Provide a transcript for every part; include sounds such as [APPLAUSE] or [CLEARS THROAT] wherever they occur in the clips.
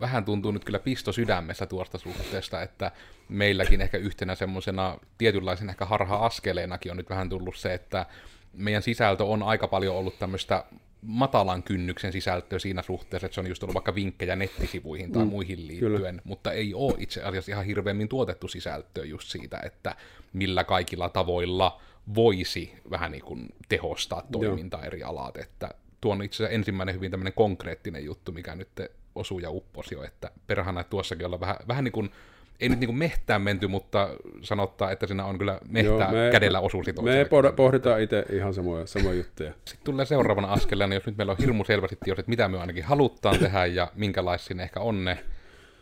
vähän tuntuu nyt kyllä pisto sydämessä tuosta suhteesta, että meilläkin ehkä yhtenä semmoisena tietynlaisen ehkä harha-askeleenakin on nyt vähän tullut se, että meidän sisältö on aika paljon ollut tämmöistä matalan kynnyksen sisältöä siinä suhteessa, että se on just ollut vaikka vinkkejä nettisivuihin tai mm, muihin liittyen, kyllä. mutta ei ole itse asiassa ihan hirveämmin tuotettu sisältöä just siitä, että millä kaikilla tavoilla voisi vähän niin kuin tehostaa toimintaa Joo. eri alat, että tuo on itse asiassa ensimmäinen hyvin tämmöinen konkreettinen juttu, mikä nyt osui ja upposi jo, että perhana että tuossakin olla vähän, vähän niin kuin ei nyt niin kuin mehtään menty, mutta sanottaa, että siinä on kyllä mehtää Joo, me, kädellä osuusi Me pohditaan itse ihan samoja, samoja juttuja. Sitten tulee seuraavana askeleena, jos nyt meillä on hirmu selvästi jos, että mitä me ainakin halutaan tehdä ja minkälaisia ehkä on ne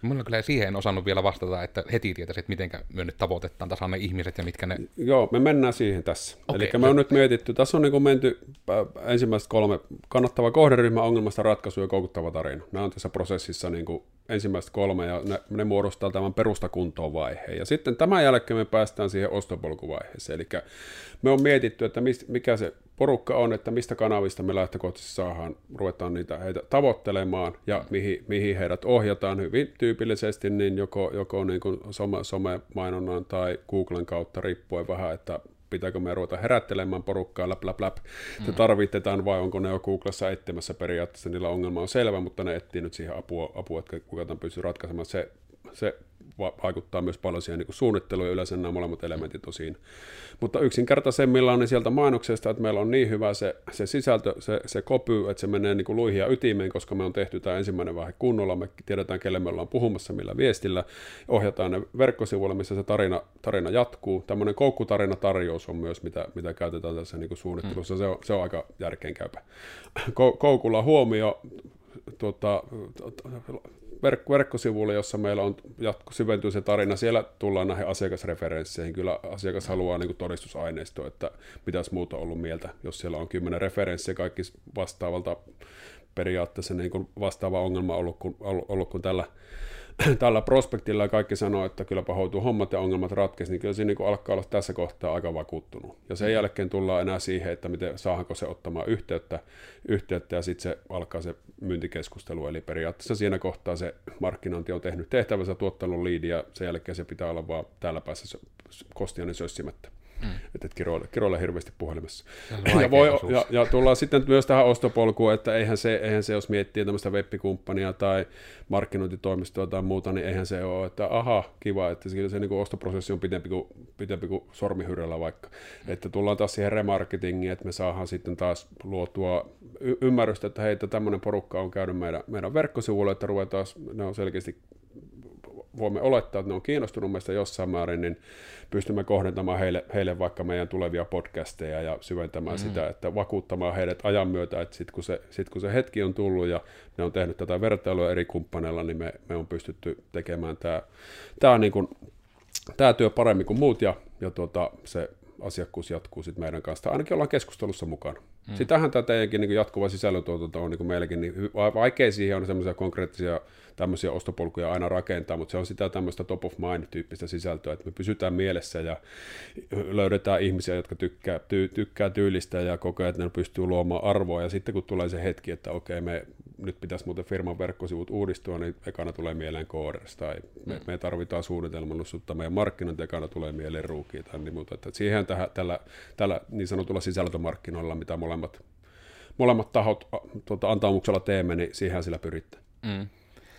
Mulla kyllä siihen en osannut vielä vastata, että heti tietäisi, että miten me nyt tavoitetaan tasan ne ihmiset ja mitkä ne... Joo, me mennään siihen tässä. Okay, Eli me on nyt mietitty, tässä on niin menty äh, ensimmäiset kolme kannattava kohderyhmä, ongelmasta ratkaisu ja koukuttava tarina. Nämä on tässä prosessissa niin kuin ensimmäiset kolme ja ne, ne muodostaa tämän perustakuntoon vaiheen. Ja sitten tämän jälkeen me päästään siihen ostopolkuvaiheeseen. Eli me on mietitty, että mist, mikä se porukka on, että mistä kanavista me lähtökohtaisesti saadaan, ruvetaan niitä heitä tavoittelemaan ja mihin, mihin heidät ohjataan hyvin tyypillisesti, niin joko, joko niin kuin some, some-mainonnan tai Googlen kautta riippuen vähän, että pitääkö me ruveta herättelemään porukkaa, läp, läp, läp, mm. tarvitetaan vai onko ne jo Googlessa etsimässä periaatteessa, niillä ongelma on selvä, mutta ne etsii nyt siihen apua, apua että kuka tämän pystyy ratkaisemaan. Se, se vaikuttaa myös paljon siihen niin suunnitteluun ja yleensä nämä molemmat elementit on siinä. Mutta yksinkertaisemmillaan niin sieltä mainoksesta, että meillä on niin hyvä se, se sisältö, se, se kopy, että se menee niin kuin luihin ja ytimeen, koska me on tehty tämä ensimmäinen vaihe kunnolla, me tiedetään, kelle me ollaan puhumassa, millä viestillä, ohjataan ne verkkosivuille, missä se tarina, tarina jatkuu. Tämmöinen koukkutarina tarjous on myös, mitä, mitä käytetään tässä niin kuin suunnittelussa, mm. se, on, se on aika järkeenkäypä. Koukulla huomio, tuota, verk- verkkosivuille, jossa meillä on jatko, syventyy se tarina, siellä tullaan näihin asiakasreferensseihin. Kyllä asiakas haluaa niin todistusaineistoa, että mitäs muuta ollut mieltä, jos siellä on kymmenen referenssiä kaikki vastaavalta periaatteessa niin kuin vastaava ongelma ollut kuin, ollut, ollut kuin tällä [CLEARS THROAT] tällä prospektilla ja kaikki sanoo, että kyllä hoituu hommat ja ongelmat ratkesi, niin kyllä siinä niin alkaa olla tässä kohtaa aika vakuuttunut. Ja sen mm. jälkeen tullaan enää siihen, että miten saahanko se ottamaan yhteyttä, yhteyttä ja sitten se alkaa se myyntikeskustelu. Eli periaatteessa siinä kohtaa se markkinointi on tehnyt tehtävänsä, tuottanut liidiä, ja sen jälkeen se pitää olla vaan täällä päässä kostiainen sössimättä. Mm. Että et kiroile, kiroile hirveästi puhelimessa. [LAUGHS] Ja, voi, ja, ja, tullaan sitten myös tähän ostopolkuun, että eihän se, eihän se jos miettii tämmöistä webbikumppania tai markkinointitoimistoa tai muuta, niin eihän se ole, että aha, kiva, että se, se niin kuin ostoprosessi on pitempi kuin, pitempi kuin sormihyrrellä vaikka. Mm. Että tullaan taas siihen remarketingiin, että me saadaan sitten taas luotua y- ymmärrystä, että hei, tämmöinen porukka on käynyt meidän, meidän verkkosivuilla, että ruvetaan, ne on selkeästi voimme olettaa, että ne on kiinnostunut meistä jossain määrin, niin pystymme kohdentamaan heille, heille vaikka meidän tulevia podcasteja ja syventämään mm-hmm. sitä, että vakuuttamaan heidät ajan myötä, että sitten kun, se, sit kun se hetki on tullut ja ne on tehnyt tätä vertailua eri kumppaneilla, niin me, me on pystytty tekemään tämä, tämä, niin kuin, tämä työ paremmin kuin muut ja, ja tuota, se asiakkuus jatkuu sitten meidän kanssa. Ainakin ollaan keskustelussa mukana. Mm. Sitähän tämä teidänkin niin jatkuva sisällöntuotanto on niin meilläkin, niin vaikea siihen on semmoisia konkreettisia tämmöisiä ostopolkuja aina rakentaa, mutta se on sitä tämmöistä top of mind-tyyppistä sisältöä, että me pysytään mielessä ja löydetään ihmisiä, jotka tykkää, ty, tykkää tyylistä ja kokee, että ne pystyy luomaan arvoa, ja sitten kun tulee se hetki, että okei, me nyt pitäisi muuten firman verkkosivut uudistua, niin ekana tulee mieleen kooders, tai me, mm. me tarvitaan suunnitelmallisuutta, meidän markkinointi ekana tulee mieleen ruukia tai niin muuta. Että siihen tähän, tällä, tällä niin sanotulla sisältömarkkinoilla, mitä molemmat, molemmat tahot tuota, antaumuksella teemme, niin siihen sillä pyritään. Mm.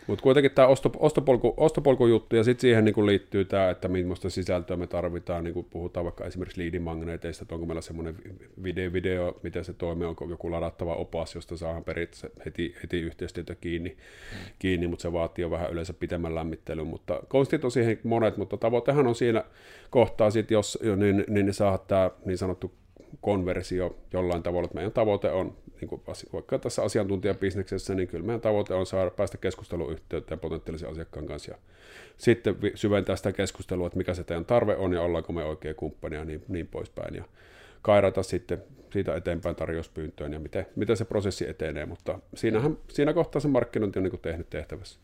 Mutta kuitenkin tämä osto, ostopolku, ostopolkujuttu ja sitten siihen niinku liittyy tämä, että millaista sisältöä me tarvitaan, niin puhutaan vaikka esimerkiksi liidimagneeteista, että onko meillä semmoinen video, video, miten se toimii, onko joku ladattava opas, josta saadaan periaatteessa heti, heti yhteistyötä kiinni, mm. kiinni, mutta se vaatii jo vähän yleensä pitemmän lämmittelyn, mutta konstit on siihen monet, mutta tavoitehan on siinä kohtaa sitten, jos niin, niin, niin saada tämä niin sanottu konversio jollain tavalla, että meidän tavoite on, niin kuin vaikka tässä asiantuntijabisneksessä, niin kyllä meidän tavoite on saada päästä keskusteluyhteyteen potentiaalisen asiakkaan kanssa ja sitten syventää sitä keskustelua, että mikä se teidän tarve on ja ollaanko me oikea kumppania ja niin, niin poispäin ja kairata sitten siitä eteenpäin tarjouspyyntöön ja miten, miten se prosessi etenee, mutta siinähän, siinä kohtaa se markkinointi on niin kuin tehnyt tehtävässä.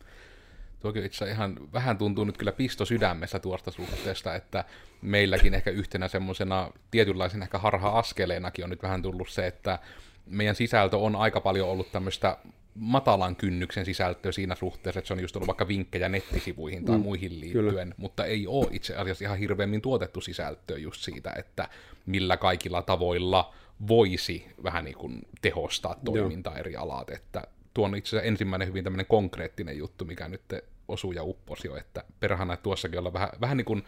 Tuokin itse ihan vähän tuntuu nyt kyllä pisto sydämessä tuosta suhteesta, että meilläkin ehkä yhtenä semmoisena tietynlaisen ehkä harha-askeleenakin on nyt vähän tullut se, että meidän sisältö on aika paljon ollut tämmöistä matalan kynnyksen sisältöä siinä suhteessa, että se on just ollut vaikka vinkkejä nettisivuihin tai mm, muihin liittyen, kyllä. mutta ei ole itse asiassa ihan hirveämmin tuotettu sisältöä just siitä, että millä kaikilla tavoilla voisi vähän niin kuin tehostaa toimintaa Joo. eri alat, että tuo on itse asiassa ensimmäinen hyvin tämmöinen konkreettinen juttu, mikä nyt osuu ja upposi jo, että perhana tuossakin olla vähän, vähän niin kuin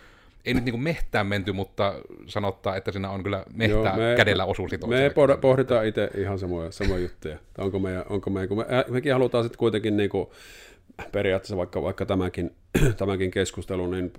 ei nyt niin mehtään menty, mutta sanottaa, että siinä on kyllä mehtää Joo, me, kädellä osuu Me pohditaan itse ihan samoja, samoja juttuja. Onko meidän, onko meidän, kun me, mekin halutaan sitten kuitenkin niin kuin, periaatteessa vaikka, vaikka tämäkin, [CLEARS THROAT] tämäkin keskustelu, niin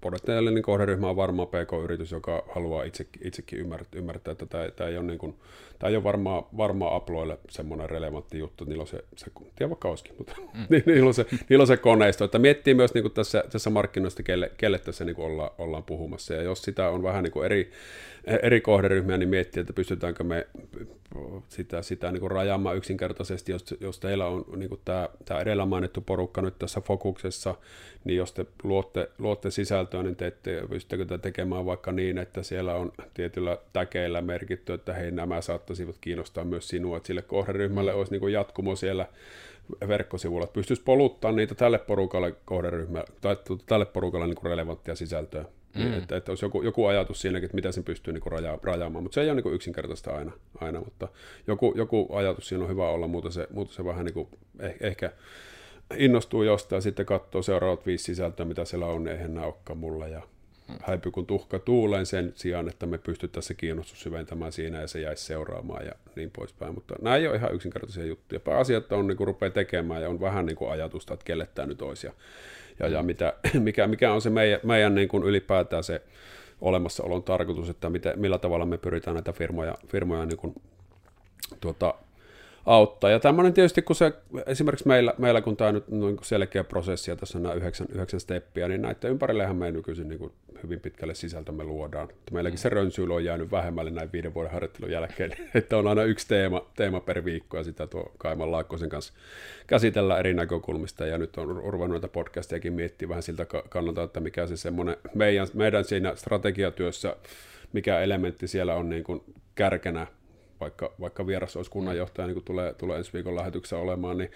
potentiaalinen kohderyhmä on varmaan PK-yritys, joka haluaa itsekin, itsekin ymmärtää, ymmärtää, että tämä, tämä ei ole, niin kuin, tämä ei ole varmaan, varmaan Aploille semmoinen relevantti juttu, niillä on se, se tiedä vaikka olisikin, mutta mm. [LAUGHS] niillä, on se, niillä on se koneisto, että miettii myös niin kuin tässä, tässä markkinoista, kelle, kelle tässä niin kuin olla, ollaan puhumassa, ja jos sitä on vähän niin kuin eri, eri kohderyhmiä, niin miettii, että pystytäänkö me sitä, sitä niin kuin rajaamaan yksinkertaisesti, jos, jos teillä on niin kuin tämä, tämä edellä mainittu porukka nyt tässä fokuksessa, niin jos te luotte, luotte sisältöä, niin teette, pystyttekö te tekemään vaikka niin, että siellä on tietyllä täkeillä merkitty, että hei, nämä saattaisivat kiinnostaa myös sinua, että sille kohderyhmälle olisi niin jatkumo siellä verkkosivuilla, että pystyisi poluttaa niitä tälle porukalle kohderyhmä, tai tälle porukalle niin relevanttia sisältöä. Mm. Että, että olisi joku, joku ajatus siinäkin, että mitä sen pystyy niin raja, rajaamaan, mutta se ei ole niin yksinkertaista aina, aina mutta joku, joku ajatus siinä on hyvä olla, mutta se, mutta se vähän niin kuin eh, ehkä innostuu jostain ja sitten katsoo seuraavat viisi sisältöä, mitä siellä on, eihän nämä olekaan mulle ja mm. häipy kun tuhka tuuleen sen sijaan, että me pystyttäisiin se kiinnostus syventämään siinä ja se jäisi seuraamaan ja niin poispäin. Mutta nämä ei ole ihan yksinkertaisia juttuja. Pääasiat on niin kuin rupeaa tekemään ja on vähän niin kuin ajatusta, että kelle tämä nyt olisi ja ja, ja mitä, [CLEARS THROAT] mikä, mikä on se meidän, meidän niin kuin ylipäätään se olemassaolon tarkoitus, että miten, millä tavalla me pyritään näitä firmoja, firmoja niin kuin, tuota, auttaa. Ja tämmöinen tietysti, kun se, esimerkiksi meillä, meillä kun tämä nyt on selkeä prosessi ja tässä on nämä yhdeksän, yhdeksän steppiä, niin näiden ympärillehän me nykyisin niin kuin hyvin pitkälle sisältömme luodaan. Meilläkin se rönsyily on jäänyt vähemmälle näin viiden vuoden harjoittelun jälkeen, [LAUGHS] että on aina yksi teema, teema per viikko ja sitä tuo Kaiman Laakkosen kanssa käsitellään eri näkökulmista ja nyt on ruvennut näitä podcastejakin miettiä vähän siltä kannalta, että mikä se semmoinen meidän, meidän siinä strategiatyössä, mikä elementti siellä on niin kuin kärkenä vaikka, vaikka vieras olisi kunnanjohtaja, niin kuin tulee, tulee ensi viikon lähetyksessä olemaan, niin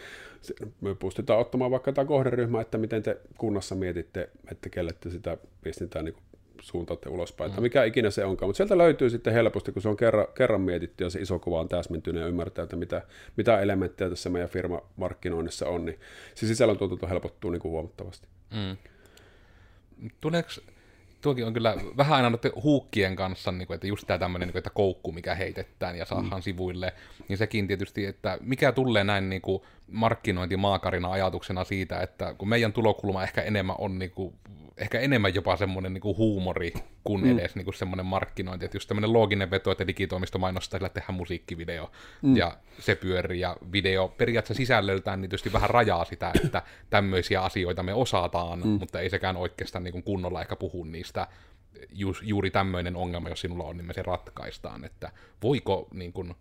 me pystytään ottamaan vaikka tämä kohderyhmä, että miten te kunnassa mietitte, että kelle te sitä viestintää niin suuntaatte ulospäin, mm. mikä ikinä se onkaan. Mutta sieltä löytyy sitten helposti, kun se on kerran, kerran mietitty ja se iso kuva on täsmentynyt ja ymmärtää, että mitä, mitä elementtejä tässä meidän firmamarkkinoinnissa on, niin se sisällön tuotanto helpottuu niin kuin huomattavasti. Mm. Tuleeko tuokin on kyllä vähän aina noiden huukkien kanssa, niin kuin, että just tämä tämmöinen, niin kuin, että koukku, mikä heitetään ja saadaan mm. sivuille, niin sekin tietysti, että mikä tulee näin niin kuin markkinointimaakarina ajatuksena siitä, että kun meidän tulokulma ehkä enemmän on niin kuin ehkä enemmän jopa semmoinen niin huumori kuin mm. edes niin semmoinen markkinointi. Että just tämmöinen looginen veto, että digitoimisto mainostaa, sillä tehdään musiikkivideo mm. ja se pyörii ja video periaatteessa sisällöltään niin tietysti vähän rajaa sitä, että tämmöisiä asioita me osataan, mm. mutta ei sekään oikeastaan niin kunnolla ehkä puhu niistä ju, juuri tämmöinen ongelma, jos sinulla on, niin me se ratkaistaan, että voiko niin kuin,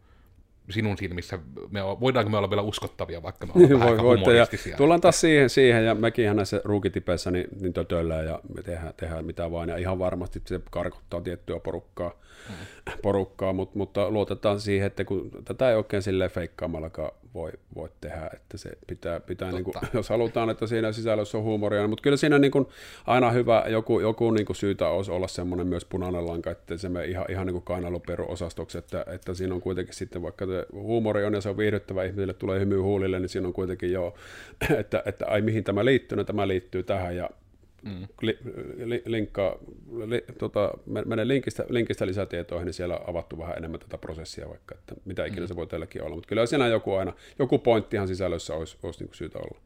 sinun silmissä, me, voidaanko me olla vielä uskottavia, vaikka me [LAUGHS] ollaan Voi, humoristisia. Ja tullaan taas siihen, siihen ja mekin näissä ruukitipeissä niin, niin tötöllään ja me tehdään, tehdään mitä vaan, ja ihan varmasti se karkottaa tiettyä porukkaa, mm. porukkaa mutta, mutta luotetaan siihen, että kun tätä ei oikein silleen feikkaamallakaan voi, voi tehdä, että se pitää, pitää niin kuin, [LAUGHS] jos halutaan, että siinä sisällössä on huumoria, niin, mutta kyllä siinä niin kuin, aina hyvä, joku, joku niin kuin syytä olisi olla semmoinen myös punainen lanka, että se me ihan, ihan niin kuin kainaloperuosastoksi, että, että siinä on kuitenkin sitten, vaikka se huumori on ja se on viihdyttävä, ihmisille tulee hymy huulille, niin siinä on kuitenkin jo, [CLEARS THROAT] että, että ai mihin tämä liittyy, no tämä liittyy tähän ja mm. li, li, linkkaa, li, tota, mene linkistä, linkistä lisätietoihin, niin siellä on avattu vähän enemmän tätä prosessia vaikka, että mitä ikinä mm. se voi teilläkin olla, mutta kyllä siinä joku aina, joku pointtihan sisällössä olisi, olisi niin syytä olla.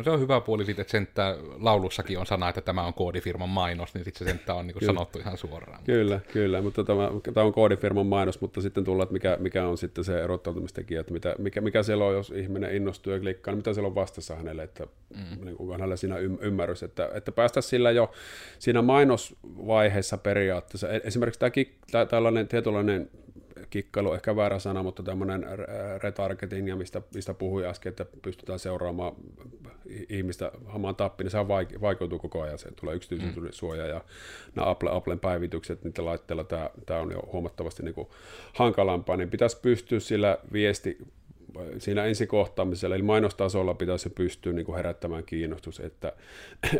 No se on hyvä puoli siitä, että senttä laulussakin on sana, että tämä on koodifirman mainos, niin sitten se senttä on niin sanottu ihan suoraan. Kyllä, kyllä, mutta tämä, tämä on koodifirman mainos, mutta sitten tullaan, että mikä, mikä on sitten se erottautumistekijä, että mitä, mikä, mikä siellä on, jos ihminen innostuu ja klikkaa, niin mitä siellä on vastassa hänelle, että mm. niin onko hänellä siinä ymmärrys, että, että päästä sillä jo siinä mainosvaiheessa periaatteessa, e- esimerkiksi tämäkin, tällainen tietynlainen kikkailu ehkä väärä sana, mutta tämmöinen retargeting, ja mistä, mistä puhui äsken, että pystytään seuraamaan ihmistä hamaan tappi, niin se vaikeutuu koko ajan, se tulee yksityisyyden mm. suoja, ja nämä Apple, Applen päivitykset niiden laitteilla, tämä, tämä on jo huomattavasti niin kuin hankalampaa, niin pitäisi pystyä sillä viesti siinä ensikohtaamisella, eli mainostasolla pitäisi pystyä niin kuin herättämään kiinnostus, että,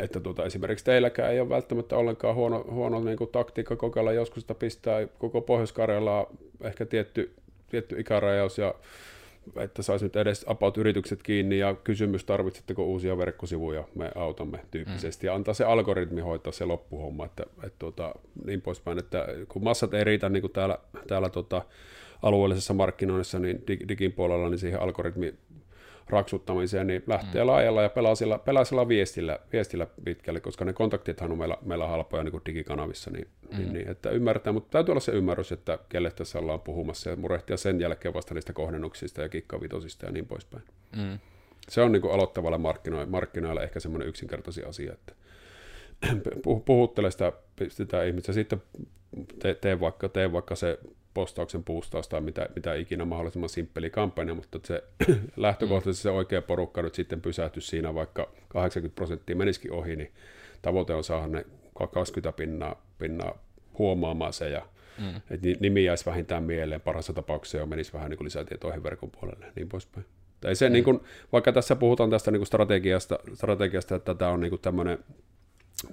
että tuota, esimerkiksi teilläkään ei ole välttämättä ollenkaan huono, huono niin kuin taktiikka kokeilla joskus, että pistää koko pohjois ehkä tietty, tietty ikärajaus ja että saisi nyt edes about-yritykset kiinni ja kysymys, tarvitsetteko uusia verkkosivuja, me autamme tyyppisesti. Ja antaa se algoritmi hoitaa se loppuhomma, että, että tuota, niin poispäin, että kun massat ei riitä niin kuin täällä, täällä tota, alueellisessa markkinoinnissa niin digin puolella niin siihen algoritmi raksuttamiseen, niin lähtee mm. laajalla ja pelaisella, pelaisella viestillä, viestillä pitkälle, koska ne kontaktithan on meillä, meillä halpoja niin kuin digikanavissa, niin, mm. niin, niin, että ymmärtää, mutta täytyy olla se ymmärrys, että kelle tässä ollaan puhumassa ja murehtia sen jälkeen vasta niistä kohdennuksista ja kikkavitosista ja niin poispäin. Mm. Se on niin kuin aloittavalle markkinoille, markkinoille ehkä semmoinen yksinkertaisin asia, että [CLEARS THROAT] puhuttele sitä, sitä ihmistä, sitten tee, tee, vaikka, tee vaikka se postauksen puustaus tai mitä, mitä ikinä mahdollisimman simppeli kampanja, mutta se [CLEARS THROAT] lähtökohtaisesti se oikea porukka nyt sitten pysähtyisi siinä, vaikka 80 prosenttia menisikin ohi, niin tavoite on saada ne 20 pinnaa, pinnaa huomaamaan se ja mm. että nimi jäisi vähintään mieleen, parhaassa tapauksessa jo menisi vähän niin kuin lisätietoihin verkon puolelle niin poispäin. Tai se, mm. niin kuin, vaikka tässä puhutaan tästä niin kuin strategiasta, strategiasta, että tämä on niin kuin tämmöinen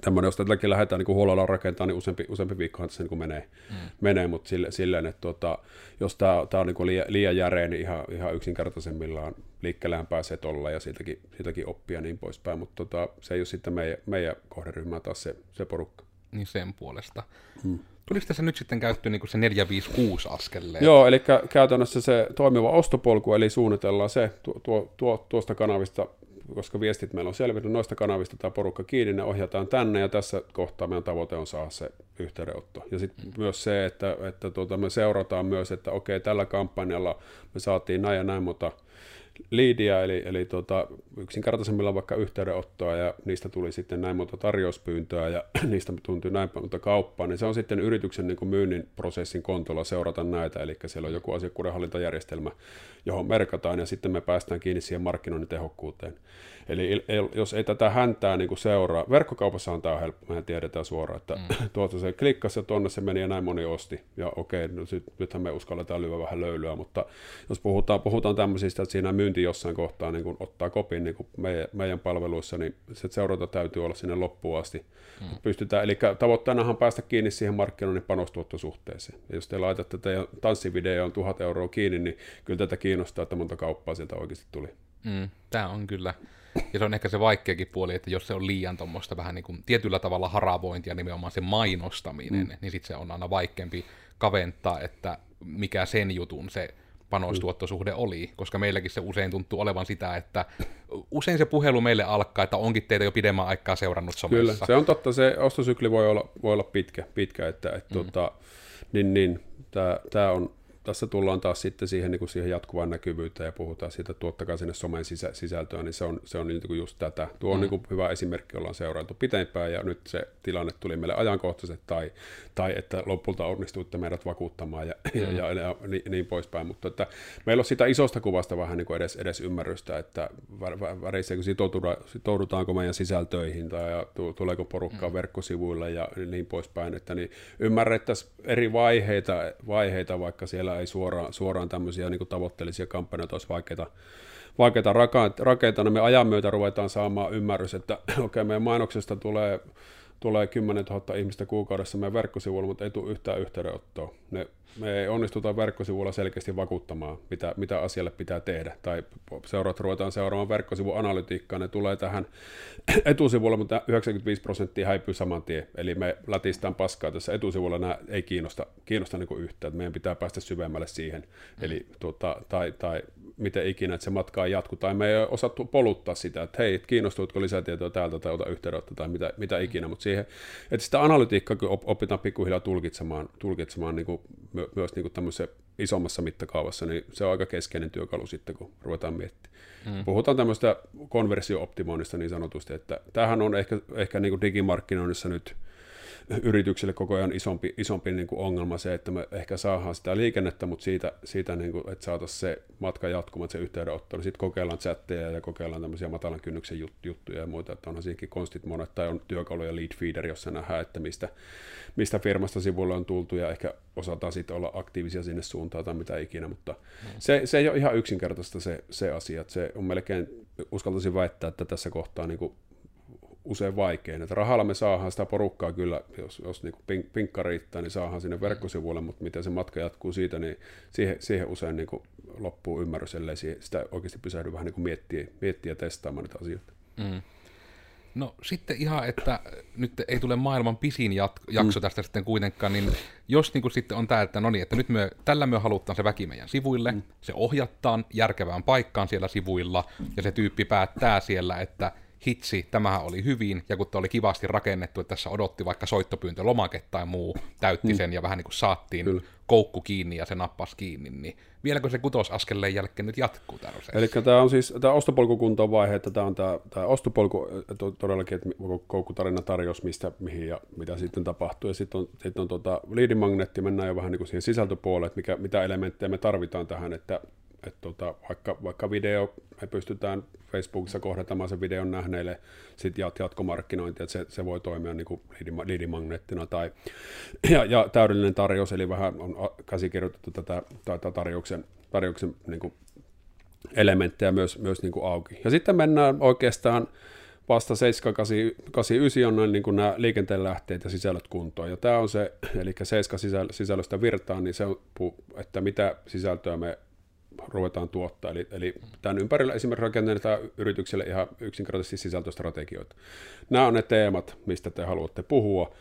tämmöinen, jos tätäkin lähdetään niin huolella rakentamaan, niin useampi, useampi viikkohan tässä niin menee, mm. menee, mutta sille, silleen, että tuota, jos tämä, tämä on niin liian, liian järeä, niin ihan, ihan yksinkertaisemmillaan liikkeellään pääsee tuolla ja siitäkin, siitäkin oppia niin poispäin, mutta tota, se ei ole sitten meidän, meidän kohderyhmä taas se, se porukka. Niin sen puolesta. Mm. Tuliko tässä nyt sitten käyttöön niin se 456 askelleen? Joo, eli käytännössä se toimiva ostopolku, eli suunnitellaan se tuo, tuo, tuosta kanavista koska viestit meillä on selvinnyt noista kanavista tämä porukka kiinni, ne ohjataan tänne ja tässä kohtaa meidän tavoite on saada se yhteydenotto. Ja sitten mm. myös se, että, että tuota, me seurataan myös, että okei, tällä kampanjalla me saatiin näin ja näin monta liidiä, eli, eli tota, yksinkertaisemmilla vaikka yhteydenottoa, ja niistä tuli sitten näin monta tarjouspyyntöä, ja [CLEARS THROAT] niistä tuntui näin monta kauppaa, niin se on sitten yrityksen niin kuin myynnin prosessin kontolla seurata näitä, eli siellä on joku asiakkuudenhallintajärjestelmä, johon merkataan, ja sitten me päästään kiinni siihen markkinoinnin tehokkuuteen. Eli jos ei tätä häntää niin kuin seuraa, verkkokaupassahan tämä on helppo, mehän tiedetään suoraan, että mm. [CLEARS THROAT] tuota se klikkasi ja tuonne se meni ja näin moni osti. Ja okei, no sit, nythän me uskalletaan lyödä vähän löylyä, mutta jos puhutaan, puhutaan tämmöisistä, että siinä myynti jossain kohtaa niin ottaa kopin niin meidän, meidän palveluissa, niin se seuranta täytyy olla sinne loppuun asti. Mm. Pystytään, eli tavoitteenahan päästä kiinni siihen markkinoinnin panostuottosuhteeseen. Ja jos te laitatte teidän tanssivideoon tuhat euroa kiinni, niin kyllä tätä kiinnostaa, että monta kauppaa sieltä oikeasti tuli. Mm, tämä on kyllä ja se on ehkä se vaikeakin puoli, että jos se on liian tuommoista vähän niin kuin tietyllä tavalla haravointia, nimenomaan se mainostaminen, mm. niin sitten se on aina vaikeampi kaventaa, että mikä sen jutun se panoistuottosuhde oli, koska meilläkin se usein tuntuu olevan sitä, että usein se puhelu meille alkaa, että onkin teitä jo pidemmän aikaa seurannut somessa. Kyllä, se on totta, se ostosykli voi olla, voi olla pitkä, pitkä että, että mm. tota, niin, niin, tämä on, tässä tullaan taas sitten siihen, niin kuin siihen jatkuvaan näkyvyyteen ja puhutaan siitä, että tuottakaa sinne somen sisä, sisältöä, niin se on, se on niin kuin just tätä. Tuo on mm. niin kuin hyvä esimerkki, ollaan seurailtu pitempään ja nyt se tilanne tuli meille ajankohtaiset tai, tai että lopulta onnistuitte meidät vakuuttamaan ja, mm. ja, ja, ja niin, niin poispäin. Mutta että meillä on sitä isosta kuvasta vähän niin kuin edes, edes ymmärrystä, että väreissä sitoudutaan, sitoudutaanko meidän sisältöihin tai ja tuleeko porukkaa mm. verkkosivuille ja niin poispäin, että niin ymmärrettäisiin eri vaiheita, vaiheita, vaikka siellä ei suoraan, suoraan tämmöisiä niin kuin tavoitteellisia kampanjoita olisi vaikeita, vaikeita rakentaa, niin me ajan myötä ruvetaan saamaan ymmärrys, että [CLEARS THROAT] okei, okay, meidän mainoksesta tulee tulee 10 000 ihmistä kuukaudessa meidän verkkosivuilla, mutta ei tule yhtään yhteydenottoa. Ne, me ei onnistuta verkkosivuilla selkeästi vakuuttamaan, mitä, mitä asialle pitää tehdä. Tai seuraat ruvetaan seuraamaan verkkosivun analytiikkaa, ne tulee tähän [CLEARS THROAT] etusivulla, mutta 95 prosenttia häipyy saman tien. Eli me lätistään paskaa tässä etusivulla, nämä ei kiinnosta, kiinnosta niin yhtään. Meidän pitää päästä syvemmälle siihen. Eli, tuota, tai, tai miten ikinä, että se matka ei jatku, tai me ei osattu poluttaa sitä, että hei, kiinnostuitko lisätietoa täältä tai ota yhteydenotto tai mitä, mitä ikinä, mutta siihen, että sitä analytiikkaa opitaan pikkuhiljaa tulkitsemaan, tulkitsemaan niin kuin, myös niin kuin tämmöisessä isommassa mittakaavassa, niin se on aika keskeinen työkalu sitten, kun ruvetaan miettimään. Mm. Puhutaan tämmöistä konversio-optimoinnista niin sanotusti, että tämähän on ehkä, ehkä niin kuin digimarkkinoinnissa nyt yrityksille koko ajan isompi, isompi niin kuin ongelma se, että me ehkä saadaan sitä liikennettä, mutta siitä, siitä niin kuin, että saataisiin se matka jatkumaan, se yhteydenotto, niin sitten kokeillaan chatteja ja kokeillaan tämmöisiä matalan kynnyksen jut, juttuja ja muita, että onhan siinäkin konstit monet, tai on työkaluja lead feeder, jossa nähdään, että mistä, mistä firmasta sivuille on tultu ja ehkä osataan sitten olla aktiivisia sinne suuntaan tai mitä ikinä, mutta mm. se, se ei ole ihan yksinkertaista se, se asia, että se on melkein, uskaltaisin väittää, että tässä kohtaa niin kuin usein vaikein. Että rahalla me saadaan sitä porukkaa kyllä, jos, jos niin pink, pinkka riittää, niin saadaan sinne verkkosivuille, mutta miten se matka jatkuu siitä, niin siihen, siihen usein niin kuin loppuu ymmärrys, ellei sitä oikeasti pysähdy vähän niin kuin miettiä, miettiä ja testaamaan niitä asioita. Mm. No sitten ihan, että nyt ei tule maailman pisin jakso mm. tästä sitten kuitenkaan, niin jos niin kuin sitten on tämä, että no niin, että nyt me, tällä me halutaan se väki meidän sivuille, mm. se ohjattaan järkevään paikkaan siellä sivuilla, ja se tyyppi päättää siellä, että hitsi, tämähän oli hyvin, ja kun oli kivasti rakennettu, että tässä odotti vaikka soittopyyntö, lomake tai muu, täytti mm. sen, ja vähän niin kuin saatiin Kyllä. koukku kiinni, ja se nappasi kiinni, niin vieläkö se kutosaskeleen jälkeen nyt jatkuu tämä Eli tämä on siis tämä ostopolkukuntoon vaihe, että tämä on tämä, tämä ostopolku todellakin, että koukkutarina tarjous, mistä, mihin ja mitä sitten tapahtuu, ja sitten on, sitten on tuota, liidimagneetti, mennään jo vähän niin kuin siihen sisältöpuolelle, että mikä, mitä elementtejä me tarvitaan tähän, että että tota, vaikka, vaikka video, me pystytään Facebookissa kohdatamaan sen videon nähneille sit jat, jatkomarkkinointia, että se, se voi toimia niin kuin liidimagneettina tai [CLEARS THROAT] ja, ja, täydellinen tarjous, eli vähän on käsikirjoitettu tätä, tätä tarjouksen, tarjouksen niin kuin elementtejä myös, myös niin kuin auki. Ja sitten mennään oikeastaan vasta 789 on noin niin kuin nämä liikenteen lähteet ja sisällöt kuntoon. Ja tämä on se, [CLEARS THROAT] eli 7 sisällöstä virtaan, niin se on, että mitä sisältöä me ruvetaan tuottaa. Eli, eli tämän ympärillä esimerkiksi rakennetaan yritykselle ihan yksinkertaisesti sisältöstrategioita. Nämä on ne teemat, mistä te haluatte puhua,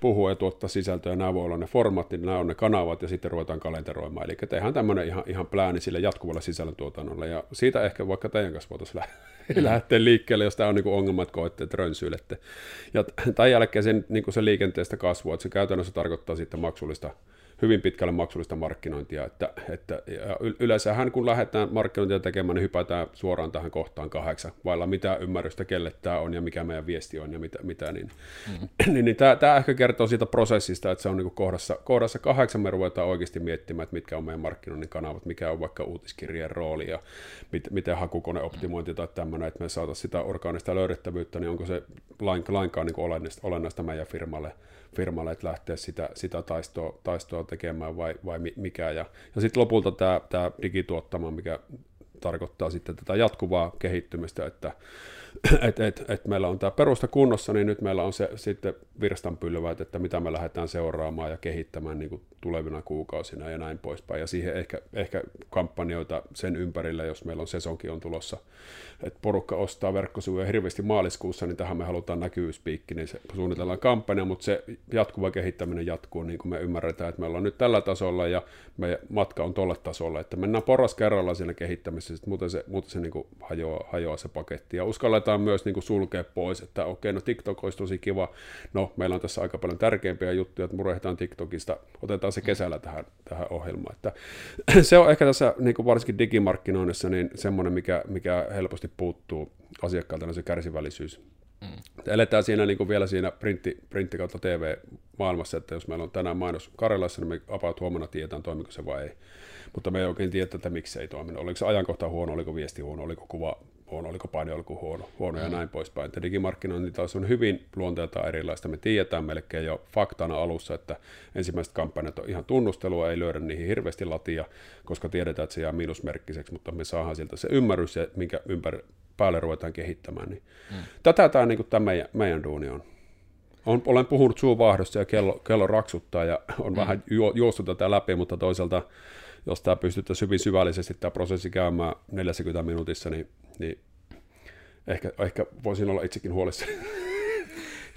puhua ja tuottaa sisältöä. Nämä voi olla ne formaatit, nämä on ne kanavat ja sitten ruvetaan kalenteroimaan. Eli tehdään tämmöinen ihan, ihan plääni sille jatkuvalle sisällöntuotannolle. Ja siitä ehkä vaikka teidän kanssa voitaisiin mm. lähteä liikkeelle, jos tämä on niin ongelma, että koette, että rönsyilette. Ja tämän jälkeen sen, niin se liikenteestä kasvua, että se käytännössä tarkoittaa sitten maksullista hyvin pitkälle maksullista markkinointia. Että, että, yleensähän kun lähdetään markkinointia tekemään, niin hypätään suoraan tähän kohtaan kahdeksan, vailla mitä ymmärrystä, kelle tämä on ja mikä meidän viesti on ja mitä, mitä niin, mm. [CLEARS THROAT] niin, niin tämä, tämä ehkä kertoo siitä prosessista, että se on niin kohdassa, kohdassa kahdeksan me ruvetaan oikeasti miettimään, että mitkä on meidän markkinoinnin kanavat, mikä on vaikka uutiskirjeen rooli ja mit, miten hakukoneoptimointi tai tämmöinen, että me saataisiin sitä orgaanista löydettävyyttä, niin onko se lain, lainkaan niin olennaista, olennaista meidän firmalle firmalle, että lähteä sitä, sitä taistoa, taistoa tekemään vai, vai mikä. Ja, ja sitten lopulta tämä, digituottama, mikä tarkoittaa sitten tätä jatkuvaa kehittymistä, että [CLEARS THROAT] et, et, et meillä on tämä perusta kunnossa, niin nyt meillä on se sitten virstanpylväät, että mitä me lähdetään seuraamaan ja kehittämään niin kuin tulevina kuukausina ja näin poispäin. Ja siihen ehkä, ehkä kampanjoita sen ympärillä, jos meillä on sesonkin on tulossa, että porukka ostaa verkkosivuja hirveästi maaliskuussa, niin tähän me halutaan näkyvyyspiikki, niin se suunnitellaan kampanja, mutta se jatkuva kehittäminen jatkuu, niin kuin me ymmärretään, että meillä on nyt tällä tasolla ja meidän matka on tuolla tasolla, että mennään porras kerralla siinä kehittämisessä, muuten se, muuten se niin kuin hajoaa, hajoaa se paketti. Ja uskalletaan myös niin kuin sulkea pois, että okei, no TikTok olisi tosi kiva, no meillä on tässä aika paljon tärkeimpiä juttuja, että murehditaan TikTokista, otetaan se kesällä tähän, tähän ohjelmaan. Että [CLEARS THROAT] se on ehkä tässä niin kuin varsinkin digimarkkinoinnissa niin semmoinen, mikä, mikä helposti puuttuu asiakkaalta, on se kärsivällisyys. Mm. Eletään siinä niin kuin vielä siinä printti, printti kautta TV-maailmassa, että jos meillä on tänään mainos Karjalassa, niin me about huomenna tiedetään, toimiko se vai ei. Mutta me ei oikein tiedä, että miksi ei toiminut. Oliko se ajankohta huono, oliko viesti huono, oliko kuva huono, oliko painoalku huono, huono mm. ja näin poispäin. Että digimarkkinointi taas on hyvin luonteeltaan erilaista. Me tiedetään melkein jo faktana alussa, että ensimmäiset kampanjat on ihan tunnustelua, ei löydä niihin hirveästi latia, koska tiedetään, että se jää miinusmerkkiseksi, mutta me saadaan siltä se ymmärrys, ja minkä ympäri päälle ruvetaan kehittämään. Niin mm. Tätä tämä, niin tämä meidän, meidän duuni on. On. Olen puhunut suun vaahdosta ja kello, kello raksuttaa ja on mm. vähän ju, juostu tätä läpi, mutta toisaalta jos tämä pystyttäisiin hyvin syvällisesti tämä prosessi käymään 40 minuutissa, niin, niin ehkä, ehkä voisin olla itsekin huolissani [LAUGHS]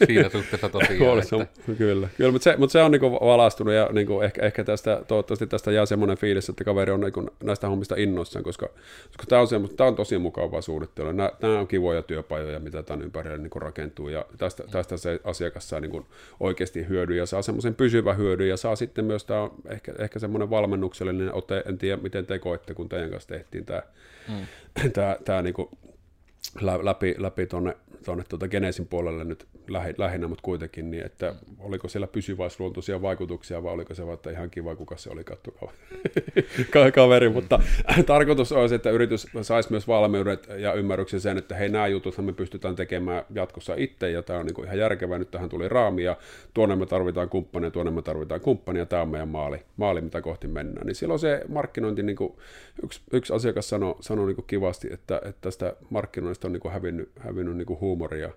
siinä suhteessa tosiaan. [LAUGHS] että... Kyllä, kyllä mutta, se, mutta se on niin valastunut ja niin kuin ehkä, ehkä tästä, toivottavasti tästä jää semmoinen fiilis, että kaveri on niin näistä hommista innoissaan, koska, koska tämä, on se, tämä on tosi mukavaa suunnittelua. Nämä, nämä on kivoja työpajoja, mitä tämän ympärillä niin kuin rakentuu ja tästä, tästä se asiakas saa niin kuin oikeasti hyödyn ja saa semmoisen pysyvä hyödyn ja saa sitten myös tämä on ehkä, ehkä semmoinen valmennuksellinen ote, en tiedä miten te koette, kun teidän kanssa tehtiin tämä, mm. tämä, tämä niin kuin läpi, läpi tuonne tuonne tuota Genesin puolelle nyt lähinnä, mutta kuitenkin niin, että oliko siellä pysyväisluontoisia vaikutuksia vai oliko se että ihan kiva, kuka se oli [LAUGHS] kaveri, mm. mutta [CLEARS THROAT] tarkoitus olisi, että yritys saisi myös valmiudet ja ymmärryksen sen, että hei nämä jutut me pystytään tekemään jatkossa itse ja tämä on niin kuin ihan järkevää, nyt tähän tuli raami ja tuonne me tarvitaan kumppania, tuonne me tarvitaan kumppania, tämä on meidän maali, maali mitä kohti mennään, niin silloin se markkinointi, niin kuin yksi, yksi asiakas sanoi, sanoi niin kivasti, että, että tästä markkinoinnista on niin kuin hävinnyt, hävinnyt niin kuin huumoria,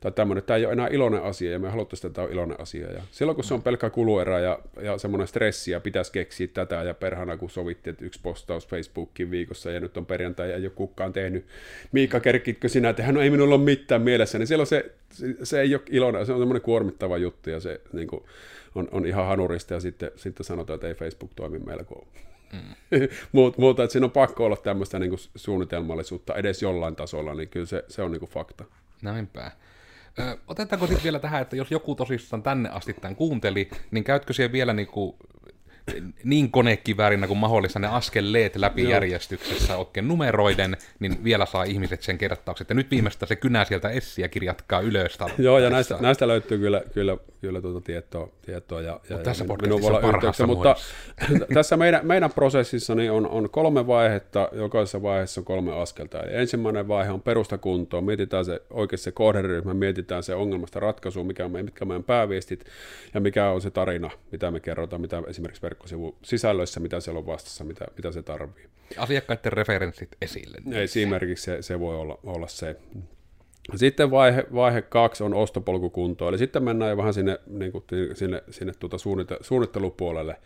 tai tämmöinen, että tämä ei ole enää iloinen asia, ja me haluttaisiin, että tämä on iloinen asia. Ja silloin, kun se on pelkkä kuluerä ja, ja semmoinen stressi, ja pitäisi keksiä tätä, ja perhana, kun sovittiin, että yksi postaus Facebookiin viikossa, ja nyt on perjantai, ja ei ole kukaan tehnyt. Miikka, kerkitkö sinä tehdä? No ei minulla ole mitään mielessä. Niin silloin se, se, se ei ole iloinen, se on semmoinen kuormittava juttu, ja se niin kuin, on, on ihan hanurista, ja sitten, sitten sanotaan, että ei Facebook toimi meillä, kun Mm. [LAUGHS] Muuta, että siinä on pakko olla tämmöistä niin kuin suunnitelmallisuutta edes jollain tasolla, niin kyllä se, se on niin kuin fakta. Näinpä. Ö, otetaanko sitten vielä tähän, että jos joku tosissaan tänne asti tämän kuunteli, niin käytkö siellä vielä niin kuin niin konekiväärinä kuin mahdollista ne askeleet läpi Joo. järjestyksessä oikein numeroiden, niin vielä saa ihmiset sen kertauksen. Ja nyt viimeistä se kynä sieltä essiä kirjatkaa ylös. Joo, ja näistä, näistä löytyy kyllä, kyllä, kyllä tuota tietoa. tietoa ja, ja, tässä podcastissa parhaassa Mutta [LAUGHS] tässä meidän, meidän prosessissa niin on, on kolme vaihetta, jokaisessa vaiheessa on kolme askelta. Eli ensimmäinen vaihe on perustakuntoon, mietitään se oikeasti se kohderyhmä, mietitään se ongelmasta ratkaisu, mikä on, mitkä on meidän pääviestit ja mikä on se tarina, mitä me kerrotaan, mitä esimerkiksi verkkosivun sisällöissä, mitä siellä on vastassa, mitä, mitä se tarvii. Asiakkaiden referenssit esille. Esimerkiksi se, se voi olla, olla se. Sitten vaihe, vaihe kaksi on ostopolkukunto, eli sitten mennään jo vähän sinne, niin kuin, sinne, sinne tuota suunnittelupuolelle.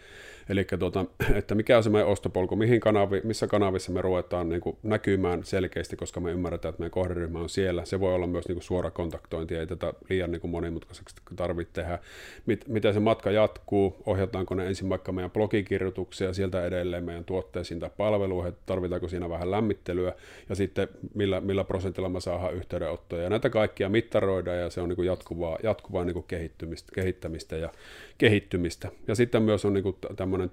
Eli tuota, [CLEARS THROAT] että mikä on se meidän ostopolku, mihin kanavi, missä kanavissa me ruvetaan niin kuin näkymään selkeästi, koska me ymmärretään, että meidän kohderyhmä on siellä. Se voi olla myös niin kuin suora kontaktointi, ei tätä liian niin kuin monimutkaiseksi tarvitse tehdä. Mit, miten se matka jatkuu, ohjataanko ne ensin vaikka meidän blogikirjoituksia, sieltä edelleen meidän tuotteisiin tai palveluihin, tarvitaanko siinä vähän lämmittelyä, ja sitten millä, millä prosentilla me saadaan yhteydenottoja. Ja näitä kaikkia mittaroidaan, ja se on niin kuin jatkuvaa, jatkuvaa niin kuin kehittymistä, kehittämistä ja kehittymistä. Ja sitten myös on niin kuin tämmöinen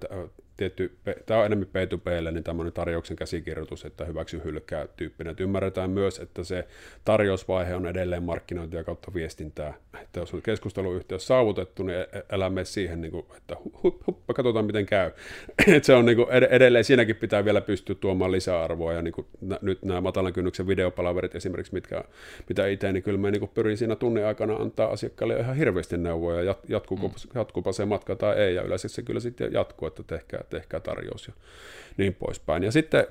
tietty, tämä on enemmän P2Plle, niin tämmöinen tarjouksen käsikirjoitus, että hyväksy hylkää tyyppinen. Että ymmärretään myös, että se tarjousvaihe on edelleen markkinointia kautta viestintää. Että jos on keskusteluyhteys saavutettu, niin älä mene siihen, niin kuin, että hup, hup, katsotaan miten käy. [CLEARS THROAT] että se on niin kuin, edelleen, siinäkin pitää vielä pystyä tuomaan lisäarvoa. Ja niin kuin, nyt nämä matalan kynnyksen videopalaverit esimerkiksi, mitkä, mitä itse, niin kyllä me niin kuin pyrin siinä tunnin aikana antaa asiakkaille ihan hirveästi neuvoja, jatkuupa, mm. jatkuupa se matka tai ei, ja yleensä se kyllä sitten jatkuu, että tehkää tehkää tarjous ja niin poispäin. Ja sitten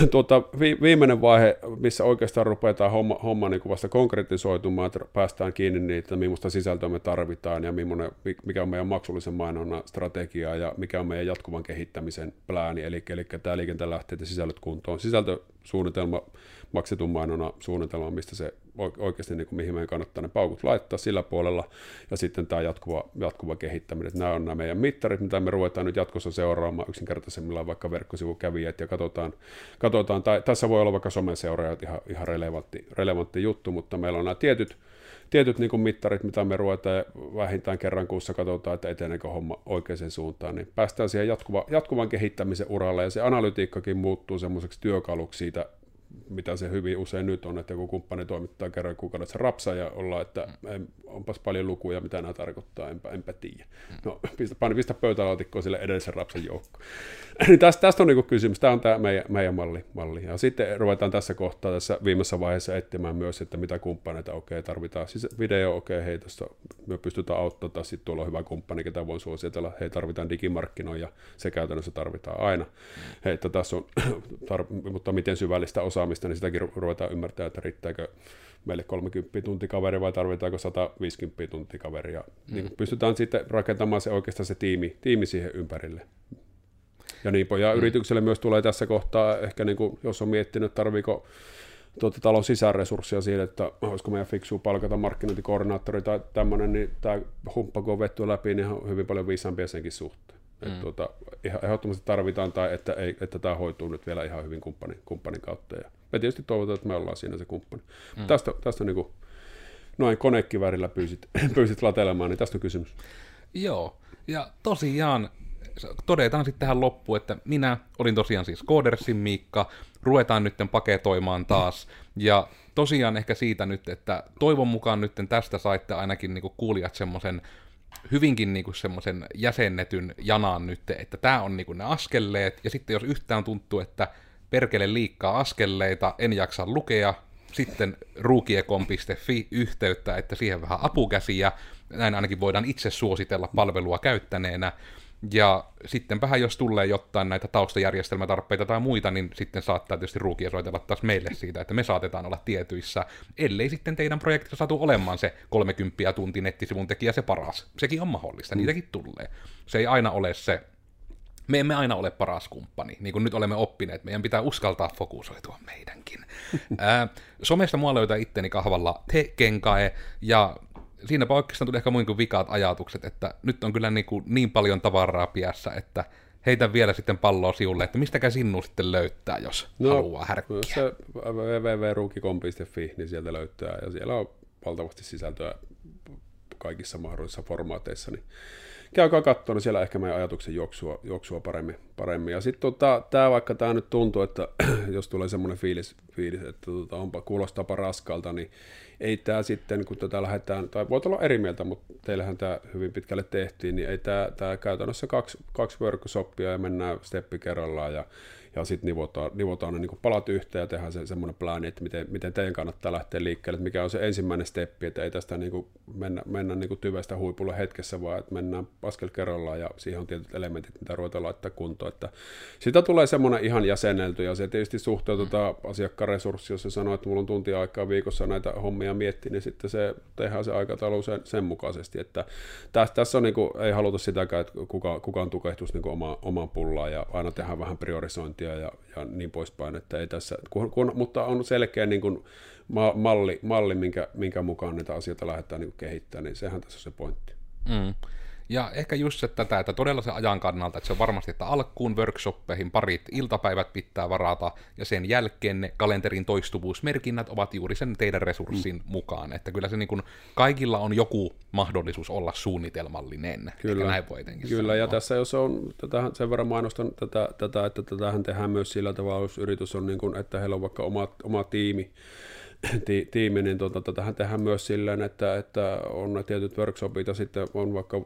[CLEARS THROAT] tuota, vi, viimeinen vaihe, missä oikeastaan rupeaa homma, homma niin kuin vasta konkretisoitumaan, että päästään kiinni niitä, millaista sisältöä me tarvitaan ja mikä on meidän maksullisen mainonnan strategia ja mikä on meidän jatkuvan kehittämisen plääni, eli, eli tämä liikenteen lähteet ja sisällöt kuntoon. Sisältösuunnitelma maksetun mainona suunnitelma, mistä se oikeasti niin kuin, mihin meidän kannattaa ne paukut laittaa sillä puolella, ja sitten tämä jatkuva, jatkuva kehittäminen. Että nämä on nämä meidän mittarit, mitä me ruvetaan nyt jatkossa seuraamaan. Yksinkertaisemmilla vaikka verkkosivukävijät, ja katsotaan, katsotaan. Tai tässä voi olla vaikka someseuraajat ihan, ihan relevantti, relevantti juttu, mutta meillä on nämä tietyt, tietyt niin mittarit, mitä me ruvetaan vähintään kerran kuussa katsotaan, että eteneekö homma oikeaan suuntaan, niin päästään siihen jatkuva, jatkuvan kehittämisen uralle, ja se analytiikkakin muuttuu semmoiseksi työkaluksi siitä mitä se hyvin usein nyt on, että joku kumppani toimittaa kerran kuukaudessa rapsa ja ollaan, että mm. onpas paljon lukuja, mitä nämä tarkoittaa, enpä, enpä tiedä. Mm. No, pistä, pani, pistä pöytälaatikkoon sille edellisen rapsan joukko. [LAUGHS] niin tästä, tästä on niin kysymys, tämä on tämä meidän, meidän malli, malli. Ja sitten ruvetaan tässä kohtaa, tässä viimeisessä vaiheessa etsimään myös, että mitä kumppaneita okei okay, tarvitaan. Siis video okei, okay, hei, tuossa me pystytään auttamaan, sitten tuolla on hyvä kumppani, ketä voin suositella, hei, tarvitaan digimarkkinoja, se käytännössä tarvitaan aina. Mm. Hei, että tässä on, [CLEARS THROAT] tar- mutta miten syvällistä osaamista, niin sitäkin ruvetaan ymmärtää, että riittääkö meille 30 tuntia kaveri vai tarvitaanko 150 tuntia kaveri. Ja mm. niin pystytään sitten rakentamaan se oikeastaan se tiimi, tiimi siihen ympärille. Ja niin ja mm. yritykselle myös tulee tässä kohtaa, ehkä niin kuin, jos on miettinyt, tarviiko tuota, talon sisäresursseja siihen, että olisiko meidän fiksu palkata markkinointikoordinaattori tai tämmöinen, niin tämä humppa kun on vetty läpi, niin on hyvin paljon viisaampia senkin suhteen. Mm. Että tuota, ehdottomasti tarvitaan, tai että, ei, että tämä hoituu nyt vielä ihan hyvin kumppanin, kumppanin kautta. Ja me tietysti toivotaan, että me ollaan siinä se kumppani. Mm. Tästä, tästä niin kuin, noin konekivärillä pyysit, [LAUGHS] pyysit latelemaan, niin tästä on kysymys. Joo, ja tosiaan todetaan sitten tähän loppuun, että minä olin tosiaan siis Koodersin Miikka, ruvetaan nyt paketoimaan taas, ja tosiaan ehkä siitä nyt, että toivon mukaan nyt tästä saitte ainakin niin kuulijat semmoisen hyvinkin niinku semmoisen jäsennetyn janaan nyt, että tämä on niinku ne askelleet, ja sitten jos yhtään tuntuu, että perkele liikkaa askelleita, en jaksa lukea, sitten ruukiekom.fi yhteyttä, että siihen vähän apukäsiä, näin ainakin voidaan itse suositella palvelua käyttäneenä, ja sitten vähän jos tulee jotain näitä taustajärjestelmätarpeita tai muita, niin sitten saattaa tietysti ruukia soitella taas meille siitä, että me saatetaan olla tietyissä, ellei sitten teidän projektissa saatu olemaan se 30 tunti nettisivun tekijä se paras. Sekin on mahdollista, mm. niitäkin tulee. Se ei aina ole se me emme aina ole paras kumppani, niin kuin nyt olemme oppineet. Meidän pitää uskaltaa fokusoitua meidänkin. [LAUGHS] Ää, somesta mua löytää itteni kahvalla te kenkae, ja siinäpä oikeastaan tuli ehkä muin kuin vikaat ajatukset, että nyt on kyllä niin, kuin niin paljon tavaraa piässä, että heitä vielä sitten palloa siulle, että mistäkä sinun sitten löytää, jos no, haluaa härkkiä. Se www.ruukikon.fi, niin sieltä löytää, ja siellä on valtavasti sisältöä kaikissa mahdollisissa formaateissa, niin käykää katsoa, niin siellä ehkä meidän ajatuksen juoksua, juoksua paremmin, paremmin. Ja sitten tota, tämä vaikka tämä nyt tuntuu, että [CLEARS THROAT] jos tulee semmoinen fiilis, fiilis että tota, onpa kuulostapa raskalta, niin ei tämä sitten, kun tätä lähdetään, tai voit olla eri mieltä, mutta teillähän tämä hyvin pitkälle tehtiin, niin ei tämä, käytännössä kaksi, kaksi workshopia ja mennään steppi kerrallaan ja ja sitten nivotaan, nivotaan ne niin palat yhteen ja tehdään se, semmoinen plani, että miten, miten teidän kannattaa lähteä liikkeelle, että mikä on se ensimmäinen steppi, että ei tästä niin kuin mennä, mennä niin kuin tyvestä huipulle hetkessä, vaan että mennään askel kerrallaan ja siihen on tietyt elementit, mitä ruvetaan laittaa kuntoon. Että sitä tulee semmoinen ihan jäsenelty ja se tietysti suhteutetaan asiakkaan resurssi, jos se sanoo, että mulla on tunti aikaa viikossa näitä hommia miettiä, niin sitten se tehdään se aikataulu sen, sen mukaisesti, että tässä, tässä on niin kuin, ei haluta sitäkään, että kuka, kukaan tukehtuisi niin oma, omaan pullaan ja aina tehdään vähän priorisointia ja, ja niin poispäin, että ei tässä, kun, kun, mutta on selkeä niin kuin malli, malli minkä, minkä mukaan näitä asioita lähdetään niin kehittämään, niin sehän tässä on se pointti. Mm. Ja ehkä just se tätä, että todella se ajan kannalta, että se on varmasti, että alkuun workshoppeihin parit iltapäivät pitää varata, ja sen jälkeen ne kalenterin toistuvuusmerkinnät ovat juuri sen teidän resurssin mm. mukaan. Että kyllä se niin kuin, kaikilla on joku mahdollisuus olla suunnitelmallinen. Kyllä, näin voi kyllä sanoa. ja tässä jos on, tätä, sen verran mainostan tätä, tätä, että tätähän tehdään myös sillä tavalla, jos yritys on niin kuin, että heillä on vaikka oma, oma tiimi, ti, tiimi, niin tuota, tätähän tehdään myös silleen, että, että on tietyt workshopit ja sitten on vaikka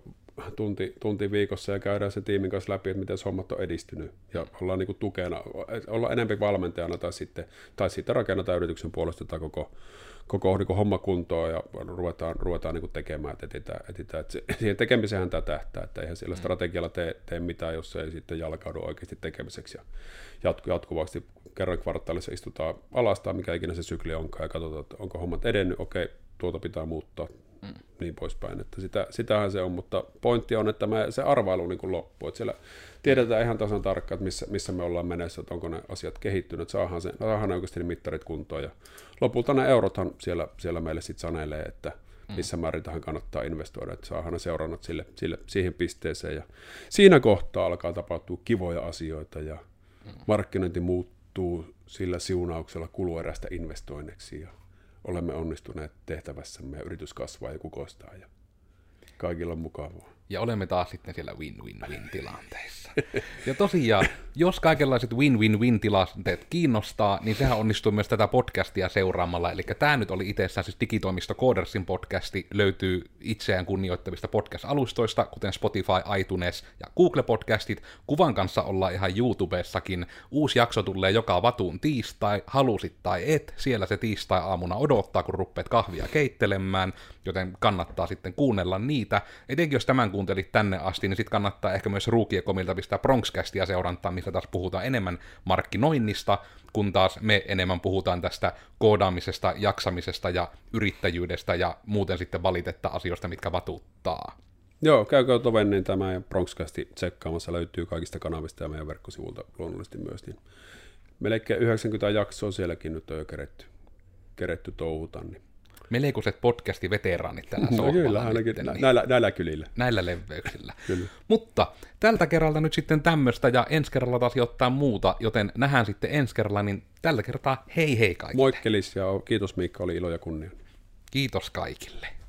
tunti, tunti viikossa ja käydään se tiimin kanssa läpi, että miten se hommat on edistynyt. Ja ollaan niin kuin tukena, ollaan enemmän valmentajana tai sitten, tai sitten rakennetaan yrityksen puolesta tai koko, koko niin homma kuntoon ja ruvetaan, ruvetaan niin tekemään, että etsitään, etsitään. Että [LAUGHS] siihen tekemiseen tämä tähtää, että eihän sillä mm. strategialla tee, tee mitään, jos se ei sitten jalkaudu oikeasti tekemiseksi ja jatku, jatkuvasti kerran kvartaalissa istutaan alastaan, mikä ikinä se sykli onkaan ja katsotaan, että onko hommat edennyt, okei, tuota pitää muuttaa, mm. niin poispäin. Että sitä, sitähän se on, mutta pointti on, että me, se arvailu niin kuin loppuu. Että siellä tiedetään ihan tasan tarkkaan, että missä, missä me ollaan menossa, että onko ne asiat kehittynyt, saadaan, se, saadaan oikeasti ne mittarit kuntoon. Ja lopulta ne eurothan siellä, siellä meille sitten sanelee, että mm. missä määrin tähän kannattaa investoida, että saadaan ne seurannat sille, sille, siihen pisteeseen. Ja siinä kohtaa alkaa tapahtua kivoja asioita ja mm. markkinointi muuttuu sillä siunauksella kuluerästä investoinneksi ja olemme onnistuneet tehtävässämme ja yritys kasvaa ja kukoistaa ja kaikilla on mukavaa. Ja olemme taas sitten siellä win-win-win tilanteessa. Ja tosiaan, jos kaikenlaiset win-win-win tilanteet kiinnostaa, niin sehän onnistuu myös tätä podcastia seuraamalla. Eli tämä nyt oli itsessään siis digitoimisto Codersin podcasti, löytyy itseään kunnioittavista podcast-alustoista, kuten Spotify, iTunes ja Google-podcastit. Kuvan kanssa ollaan ihan YouTubessakin. Uusi jakso tulee joka vatuun tiistai, halusit tai et, siellä se tiistai-aamuna odottaa, kun ruppeet kahvia keittelemään, joten kannattaa sitten kuunnella niitä. Etenkin jos tämän kuuntelit tänne asti, niin sitten kannattaa ehkä myös Ruukiekomilta pistää Bronxcastia seurantaa, missä taas puhutaan enemmän markkinoinnista, kun taas me enemmän puhutaan tästä koodaamisesta, jaksamisesta ja yrittäjyydestä ja muuten sitten valitetta asioista, mitkä vatuttaa. Joo, käykää tovennin tämä ja Bronxcasti tsekkaamassa, löytyy kaikista kanavista ja meidän verkkosivulta luonnollisesti myös. Niin melkein 90 jaksoa sielläkin nyt on jo keretty, keretty touhuta, niin melkoiset podcasti-veteraanit täällä no, sohvalla. Kyllä, ainakin nyt, niin näillä, näillä kylillä. Näillä leveyksillä. [LAUGHS] kyllä. Mutta tältä kerralta nyt sitten tämmöistä ja ensi kerralla taas ottaa muuta, joten nähdään sitten ensi kerralla, niin tällä kertaa hei hei kaikille. Moikkelis ja kiitos Miikka, oli ilo ja kunnia. Kiitos kaikille.